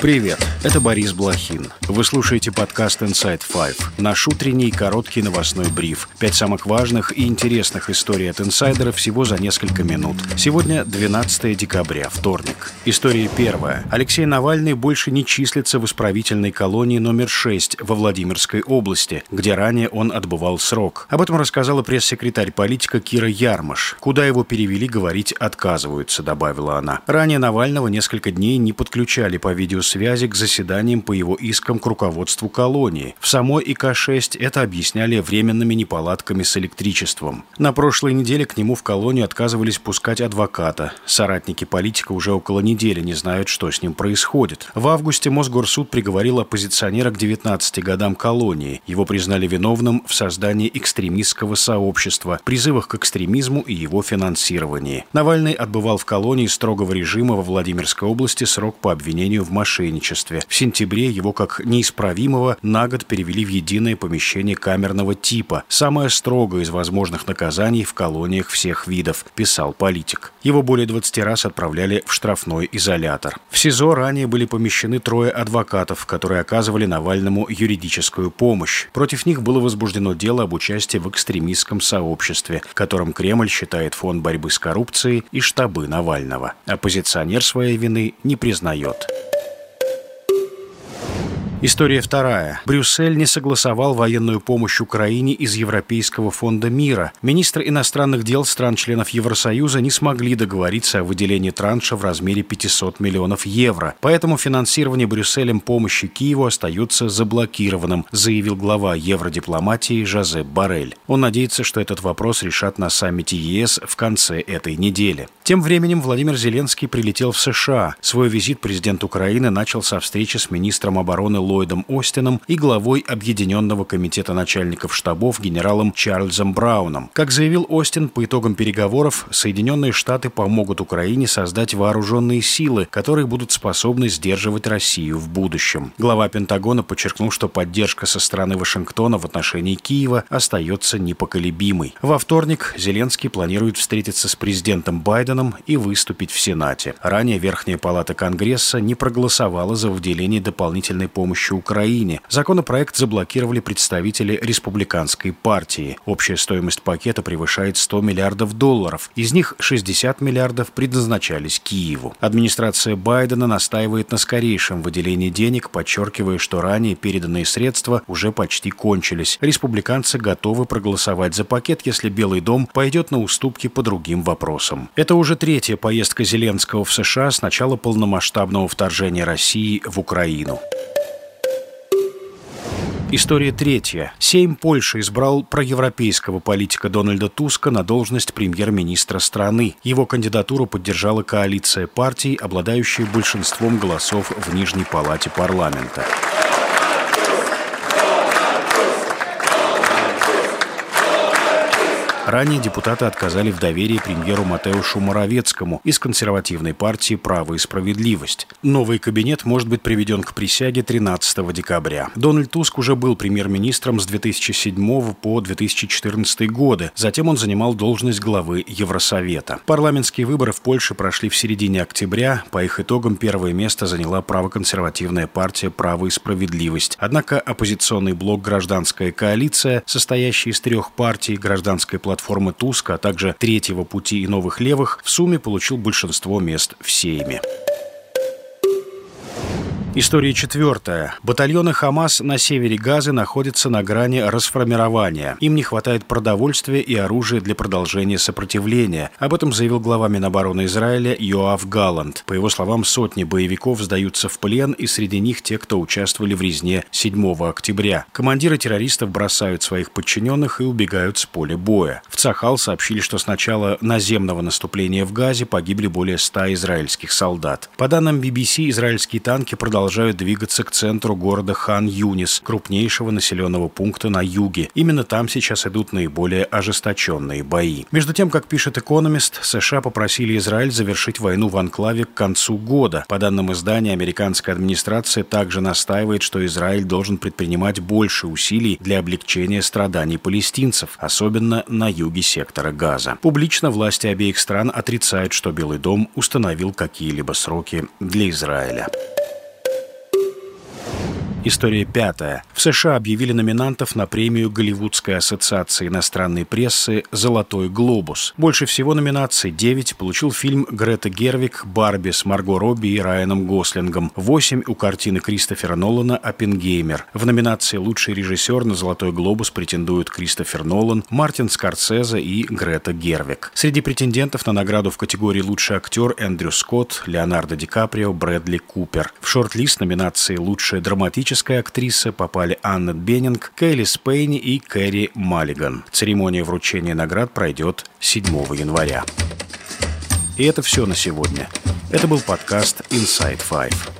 Привет, это Борис Блохин. Вы слушаете подкаст Inside Five, наш утренний короткий новостной бриф. Пять самых важных и интересных историй от инсайдера всего за несколько минут. Сегодня 12 декабря, вторник. История первая. Алексей Навальный больше не числится в исправительной колонии номер 6 во Владимирской области, где ранее он отбывал срок. Об этом рассказала пресс-секретарь политика Кира Ярмаш. Куда его перевели, говорить отказываются, добавила она. Ранее Навального несколько дней не подключали по видео связи к заседаниям по его искам к руководству колонии. В самой ИК-6 это объясняли временными неполадками с электричеством. На прошлой неделе к нему в колонию отказывались пускать адвоката. Соратники политика уже около недели не знают, что с ним происходит. В августе Мосгорсуд приговорил оппозиционера к 19 годам колонии. Его признали виновным в создании экстремистского сообщества, призывах к экстремизму и его финансировании. Навальный отбывал в колонии строгого режима во Владимирской области срок по обвинению в мошенничестве мошенничестве. В сентябре его как неисправимого на год перевели в единое помещение камерного типа, самое строгое из возможных наказаний в колониях всех видов, писал политик. Его более 20 раз отправляли в штрафной изолятор. В СИЗО ранее были помещены трое адвокатов, которые оказывали Навальному юридическую помощь. Против них было возбуждено дело об участии в экстремистском сообществе, которым Кремль считает фонд борьбы с коррупцией и штабы Навального. Оппозиционер своей вины не признает. История вторая. Брюссель не согласовал военную помощь Украине из Европейского фонда мира. Министры иностранных дел стран-членов Евросоюза не смогли договориться о выделении транша в размере 500 миллионов евро. Поэтому финансирование Брюсселем помощи Киеву остается заблокированным, заявил глава евродипломатии Жозеп Барель. Он надеется, что этот вопрос решат на саммите ЕС в конце этой недели. Тем временем Владимир Зеленский прилетел в США. Свой визит президент Украины начал со встречи с министром обороны Ллойдом Остином и главой Объединенного комитета начальников штабов генералом Чарльзом Брауном. Как заявил Остин, по итогам переговоров Соединенные Штаты помогут Украине создать вооруженные силы, которые будут способны сдерживать Россию в будущем. Глава Пентагона подчеркнул, что поддержка со стороны Вашингтона в отношении Киева остается непоколебимой. Во вторник Зеленский планирует встретиться с президентом Байденом и выступить в Сенате. Ранее Верхняя палата Конгресса не проголосовала за выделение дополнительной помощи Украине. Законопроект заблокировали представители республиканской партии. Общая стоимость пакета превышает 100 миллиардов долларов. Из них 60 миллиардов предназначались Киеву. Администрация Байдена настаивает на скорейшем выделении денег, подчеркивая, что ранее переданные средства уже почти кончились. Республиканцы готовы проголосовать за пакет, если Белый дом пойдет на уступки по другим вопросам. Это уже третья поездка Зеленского в США с начала полномасштабного вторжения России в Украину. История третья. Сейм Польши избрал проевропейского политика Дональда Туска на должность премьер-министра страны. Его кандидатуру поддержала коалиция партий, обладающая большинством голосов в Нижней палате парламента. Ранее депутаты отказали в доверии премьеру Матеушу Моровецкому из консервативной партии «Право и справедливость». Новый кабинет может быть приведен к присяге 13 декабря. Дональд Туск уже был премьер-министром с 2007 по 2014 годы. Затем он занимал должность главы Евросовета. Парламентские выборы в Польше прошли в середине октября. По их итогам первое место заняла правоконсервативная партия «Право и справедливость». Однако оппозиционный блок «Гражданская коалиция», состоящий из трех партий «Гражданская платформа платформы Туска, а также Третьего пути и Новых Левых, в сумме получил большинство мест в Сейме. История четвертая. Батальоны Хамас на севере Газы находятся на грани расформирования. Им не хватает продовольствия и оружия для продолжения сопротивления. Об этом заявил глава Минобороны Израиля Йоав Галланд. По его словам, сотни боевиков сдаются в плен, и среди них те, кто участвовали в резне 7 октября. Командиры террористов бросают своих подчиненных и убегают с поля боя. В Цахал сообщили, что с начала наземного наступления в Газе погибли более 100 израильских солдат. По данным BBC, израильские танки продолжают продолжают двигаться к центру города Хан-Юнис, крупнейшего населенного пункта на юге. Именно там сейчас идут наиболее ожесточенные бои. Между тем, как пишет «Экономист», США попросили Израиль завершить войну в анклаве к концу года. По данным издания, американская администрация также настаивает, что Израиль должен предпринимать больше усилий для облегчения страданий палестинцев, особенно на юге сектора Газа. Публично власти обеих стран отрицают, что Белый дом установил какие-либо сроки для Израиля. История пятая. В США объявили номинантов на премию Голливудской ассоциации иностранной прессы «Золотой глобус». Больше всего номинаций 9 получил фильм Грета Гервик «Барби» с Марго Робби и Райаном Гослингом. 8 у картины Кристофера Нолана «Оппенгеймер». В номинации «Лучший режиссер» на «Золотой глобус» претендуют Кристофер Нолан, Мартин Скорсезе и Грета Гервик. Среди претендентов на награду в категории «Лучший актер» Эндрю Скотт, Леонардо Ди Каприо, Брэдли Купер. В шорт-лист номинации «Лучшая драматическая драматической актрисы попали Анна Беннинг, Кейли Спейни и Кэрри Маллиган. Церемония вручения наград пройдет 7 января. И это все на сегодня. Это был подкаст Inside Five.